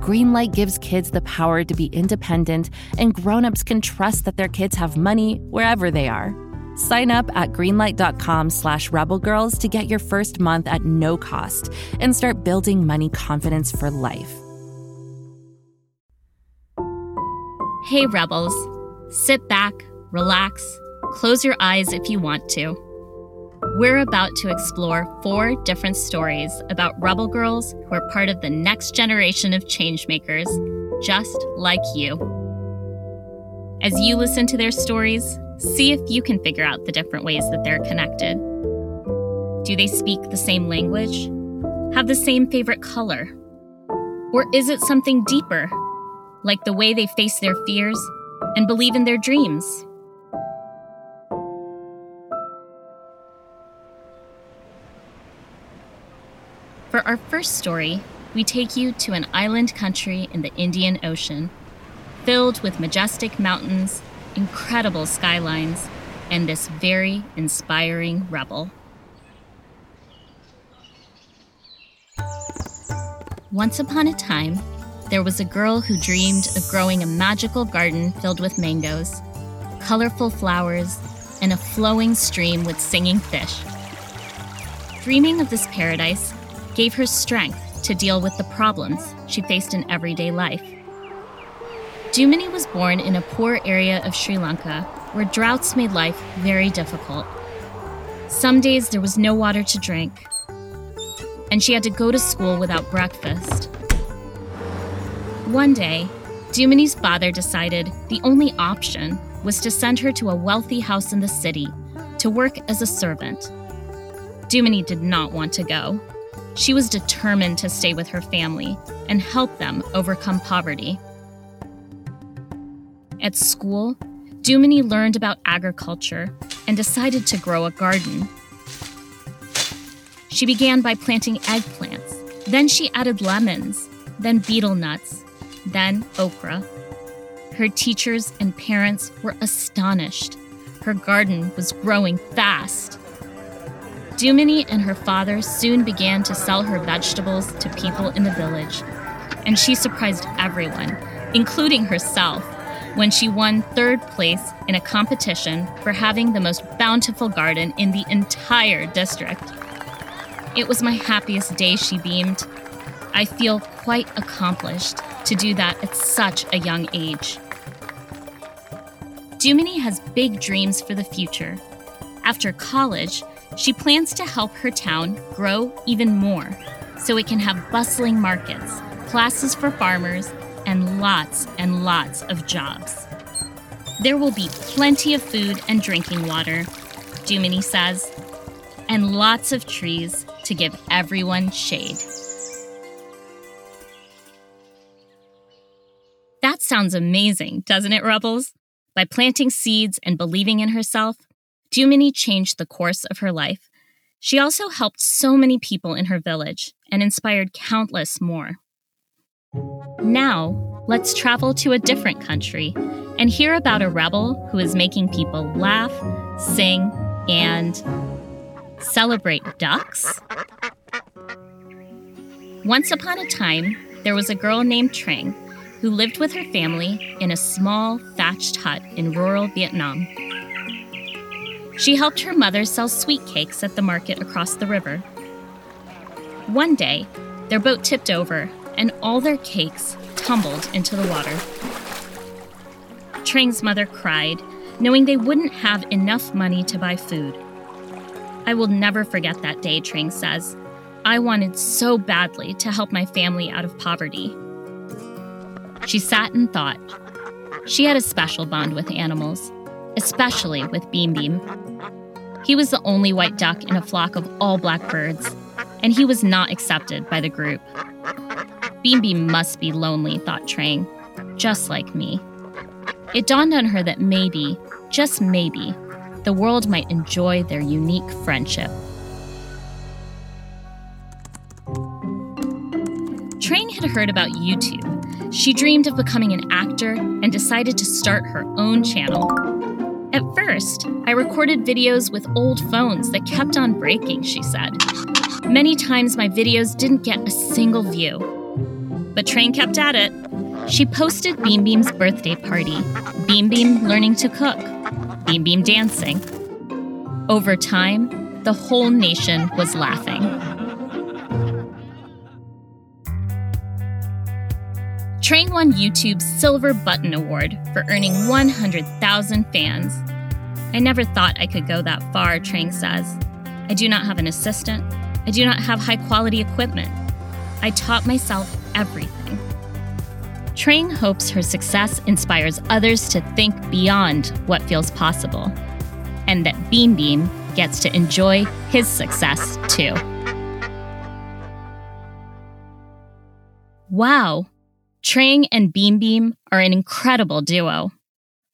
Greenlight gives kids the power to be independent, and grown-ups can trust that their kids have money wherever they are. Sign up at greenlight.com slash rebelgirls to get your first month at no cost and start building money confidence for life. Hey, Rebels. Sit back, relax, close your eyes if you want to. We're about to explore four different stories about rebel girls who are part of the next generation of changemakers, just like you. As you listen to their stories, see if you can figure out the different ways that they're connected. Do they speak the same language? Have the same favorite color? Or is it something deeper, like the way they face their fears and believe in their dreams? First story, we take you to an island country in the Indian Ocean, filled with majestic mountains, incredible skylines, and this very inspiring rebel. Once upon a time, there was a girl who dreamed of growing a magical garden filled with mangoes, colorful flowers, and a flowing stream with singing fish. Dreaming of this paradise, gave her strength to deal with the problems she faced in everyday life. Dumini was born in a poor area of Sri Lanka where droughts made life very difficult. Some days there was no water to drink, and she had to go to school without breakfast. One day, Dumini's father decided the only option was to send her to a wealthy house in the city to work as a servant. Dumini did not want to go. She was determined to stay with her family and help them overcome poverty. At school, Dumini learned about agriculture and decided to grow a garden. She began by planting eggplants, then she added lemons, then betel nuts, then okra. Her teachers and parents were astonished. Her garden was growing fast. Dumini and her father soon began to sell her vegetables to people in the village, and she surprised everyone, including herself, when she won third place in a competition for having the most bountiful garden in the entire district. It was my happiest day, she beamed. I feel quite accomplished to do that at such a young age. Dumini has big dreams for the future. After college, she plans to help her town grow even more so it can have bustling markets, classes for farmers, and lots and lots of jobs. There will be plenty of food and drinking water, Dumini says, and lots of trees to give everyone shade. That sounds amazing, doesn't it, Rebels? By planting seeds and believing in herself, Dumini changed the course of her life. She also helped so many people in her village and inspired countless more. Now, let's travel to a different country and hear about a rebel who is making people laugh, sing, and celebrate ducks. Once upon a time, there was a girl named Trang who lived with her family in a small thatched hut in rural Vietnam. She helped her mother sell sweet cakes at the market across the river. One day, their boat tipped over and all their cakes tumbled into the water. Trang's mother cried, knowing they wouldn't have enough money to buy food. I will never forget that day, Trang says. I wanted so badly to help my family out of poverty. She sat and thought. She had a special bond with animals, especially with Beam Beam. He was the only white duck in a flock of all black birds, and he was not accepted by the group. Beam Beam must be lonely, thought Trang, just like me. It dawned on her that maybe, just maybe, the world might enjoy their unique friendship. Trang had heard about YouTube. She dreamed of becoming an actor and decided to start her own channel. At first, I recorded videos with old phones that kept on breaking, she said. Many times my videos didn't get a single view. But Trang kept at it. She posted Beam Beam's birthday party, Beam Beam learning to cook, Beam Beam dancing. Over time, the whole nation was laughing. Trang won YouTube's Silver Button Award for earning 100,000 fans. I never thought I could go that far, Trang says. I do not have an assistant. I do not have high quality equipment. I taught myself everything. Trang hopes her success inspires others to think beyond what feels possible, and that Beam Beam gets to enjoy his success too. Wow, Trang and Beam Beam are an incredible duo.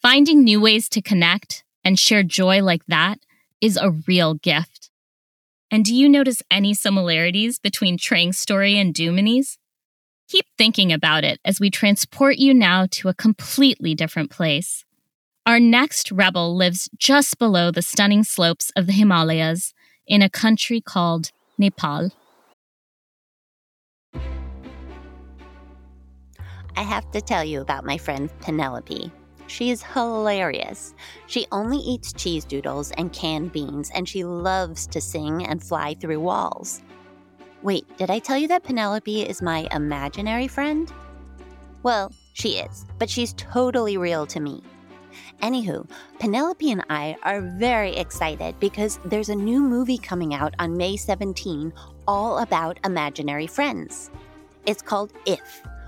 Finding new ways to connect and share joy like that is a real gift. And do you notice any similarities between Trang's story and Dumini's? Keep thinking about it as we transport you now to a completely different place. Our next rebel lives just below the stunning slopes of the Himalayas in a country called Nepal. I have to tell you about my friend Penelope. She is hilarious. She only eats cheese doodles and canned beans, and she loves to sing and fly through walls. Wait, did I tell you that Penelope is my imaginary friend? Well, she is, but she's totally real to me. Anywho, Penelope and I are very excited because there's a new movie coming out on May 17 all about imaginary friends. It's called If,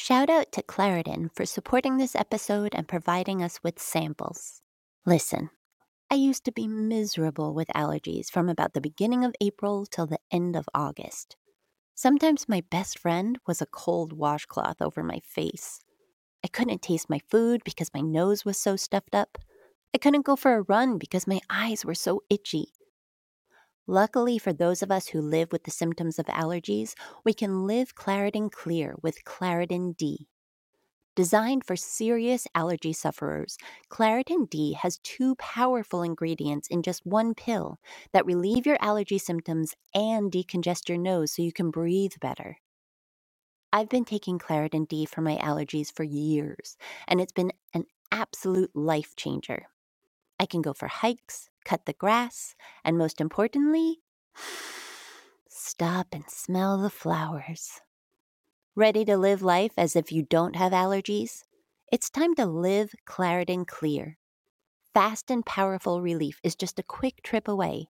Shout out to Claritin for supporting this episode and providing us with samples. Listen, I used to be miserable with allergies from about the beginning of April till the end of August. Sometimes my best friend was a cold washcloth over my face. I couldn't taste my food because my nose was so stuffed up. I couldn't go for a run because my eyes were so itchy. Luckily for those of us who live with the symptoms of allergies, we can live Claritin Clear with Claritin D. Designed for serious allergy sufferers, Claritin D has two powerful ingredients in just one pill that relieve your allergy symptoms and decongest your nose so you can breathe better. I've been taking Claritin D for my allergies for years, and it's been an absolute life changer. I can go for hikes, cut the grass, and most importantly, stop and smell the flowers. Ready to live life as if you don't have allergies? It's time to live Claritin Clear. Fast and powerful relief is just a quick trip away.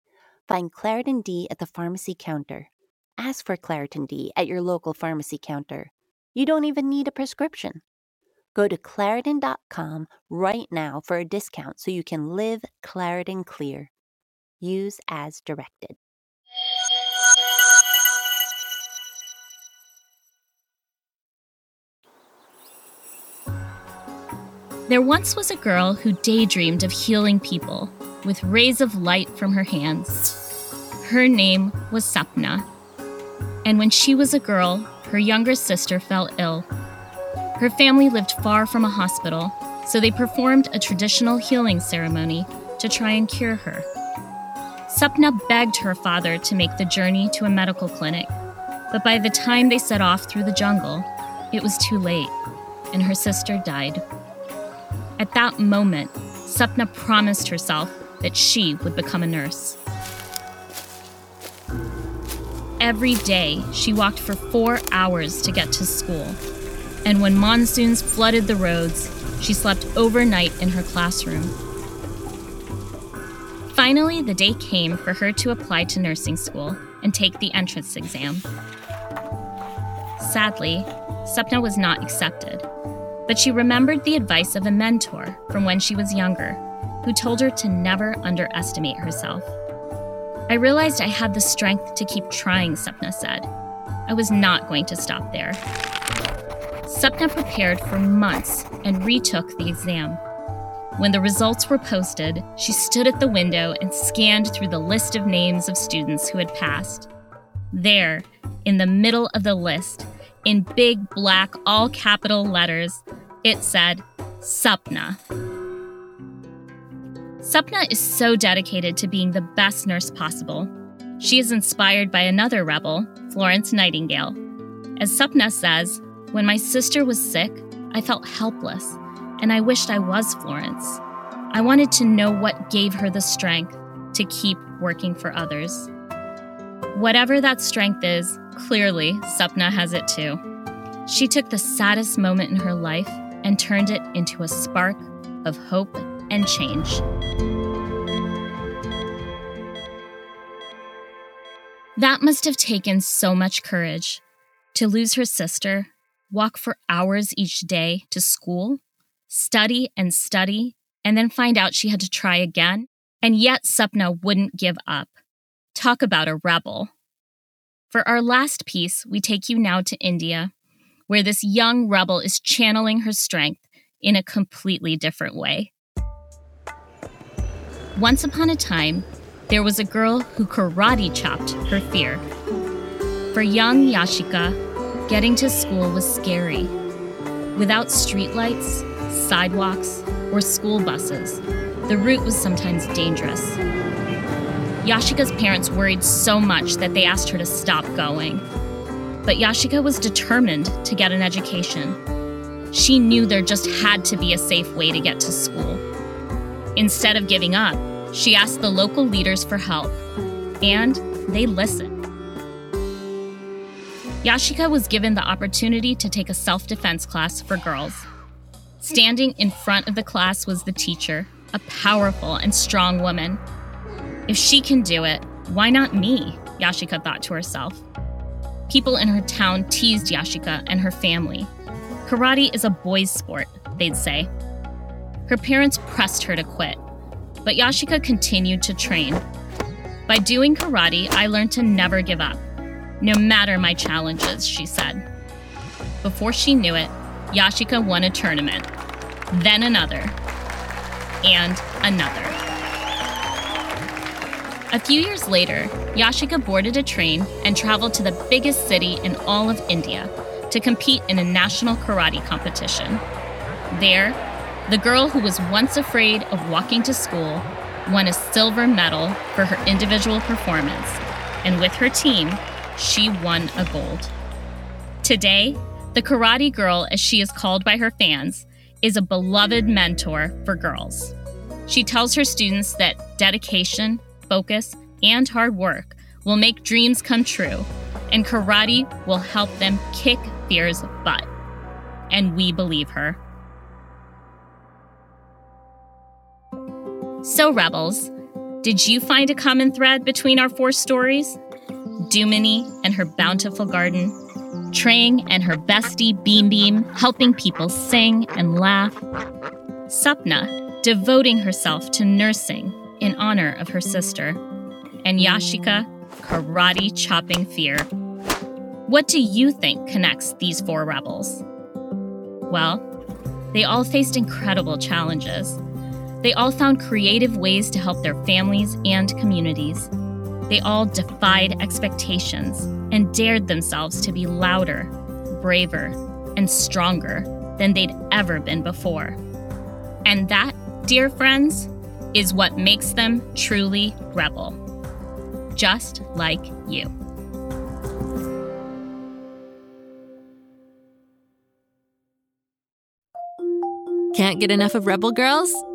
Find Claritin D at the pharmacy counter. Ask for Claritin D at your local pharmacy counter. You don't even need a prescription. Go to Claritin.com right now for a discount so you can live Claritin clear. Use as directed. There once was a girl who daydreamed of healing people with rays of light from her hands. Her name was Sapna. And when she was a girl, her younger sister fell ill her family lived far from a hospital, so they performed a traditional healing ceremony to try and cure her. Sapna begged her father to make the journey to a medical clinic, but by the time they set off through the jungle, it was too late, and her sister died. At that moment, Sapna promised herself that she would become a nurse. Every day, she walked for four hours to get to school. And when monsoons flooded the roads, she slept overnight in her classroom. Finally, the day came for her to apply to nursing school and take the entrance exam. Sadly, Sapna was not accepted, but she remembered the advice of a mentor from when she was younger, who told her to never underestimate herself. I realized I had the strength to keep trying, Sapna said. I was not going to stop there. Sapna prepared for months and retook the exam. When the results were posted, she stood at the window and scanned through the list of names of students who had passed. There, in the middle of the list, in big black all capital letters, it said, Sapna. Sapna is so dedicated to being the best nurse possible. She is inspired by another rebel, Florence Nightingale. As Sapna says, when my sister was sick, I felt helpless, and I wished I was Florence. I wanted to know what gave her the strength to keep working for others. Whatever that strength is, clearly, Sapna has it too. She took the saddest moment in her life and turned it into a spark of hope and change. That must have taken so much courage to lose her sister, walk for hours each day to school, study and study, and then find out she had to try again. And yet Sapna wouldn't give up. Talk about a rebel. For our last piece, we take you now to India where this young rebel is channeling her strength in a completely different way. Once upon a time, there was a girl who karate chopped her fear. For young Yashika, getting to school was scary. Without streetlights, sidewalks, or school buses, the route was sometimes dangerous. Yashika's parents worried so much that they asked her to stop going. But Yashika was determined to get an education. She knew there just had to be a safe way to get to school. Instead of giving up, she asked the local leaders for help, and they listened. Yashika was given the opportunity to take a self defense class for girls. Standing in front of the class was the teacher, a powerful and strong woman. If she can do it, why not me? Yashika thought to herself. People in her town teased Yashika and her family. Karate is a boys' sport, they'd say. Her parents pressed her to quit, but Yashika continued to train. By doing karate, I learned to never give up, no matter my challenges, she said. Before she knew it, Yashika won a tournament, then another, and another. A few years later, Yashika boarded a train and traveled to the biggest city in all of India to compete in a national karate competition. There, the girl who was once afraid of walking to school won a silver medal for her individual performance, and with her team, she won a gold. Today, the Karate Girl, as she is called by her fans, is a beloved mentor for girls. She tells her students that dedication, focus, and hard work will make dreams come true, and karate will help them kick fear's butt. And we believe her. So, Rebels, did you find a common thread between our four stories? Dumini and her bountiful garden, Trang and her bestie Beam Beam helping people sing and laugh, Sapna devoting herself to nursing in honor of her sister, and Yashika karate chopping fear. What do you think connects these four rebels? Well, They all faced incredible challenges. They all found creative ways to help their families and communities. They all defied expectations and dared themselves to be louder, braver, and stronger than they'd ever been before. And that, dear friends, is what makes them truly rebel. Just like you. Can't get enough of Rebel Girls?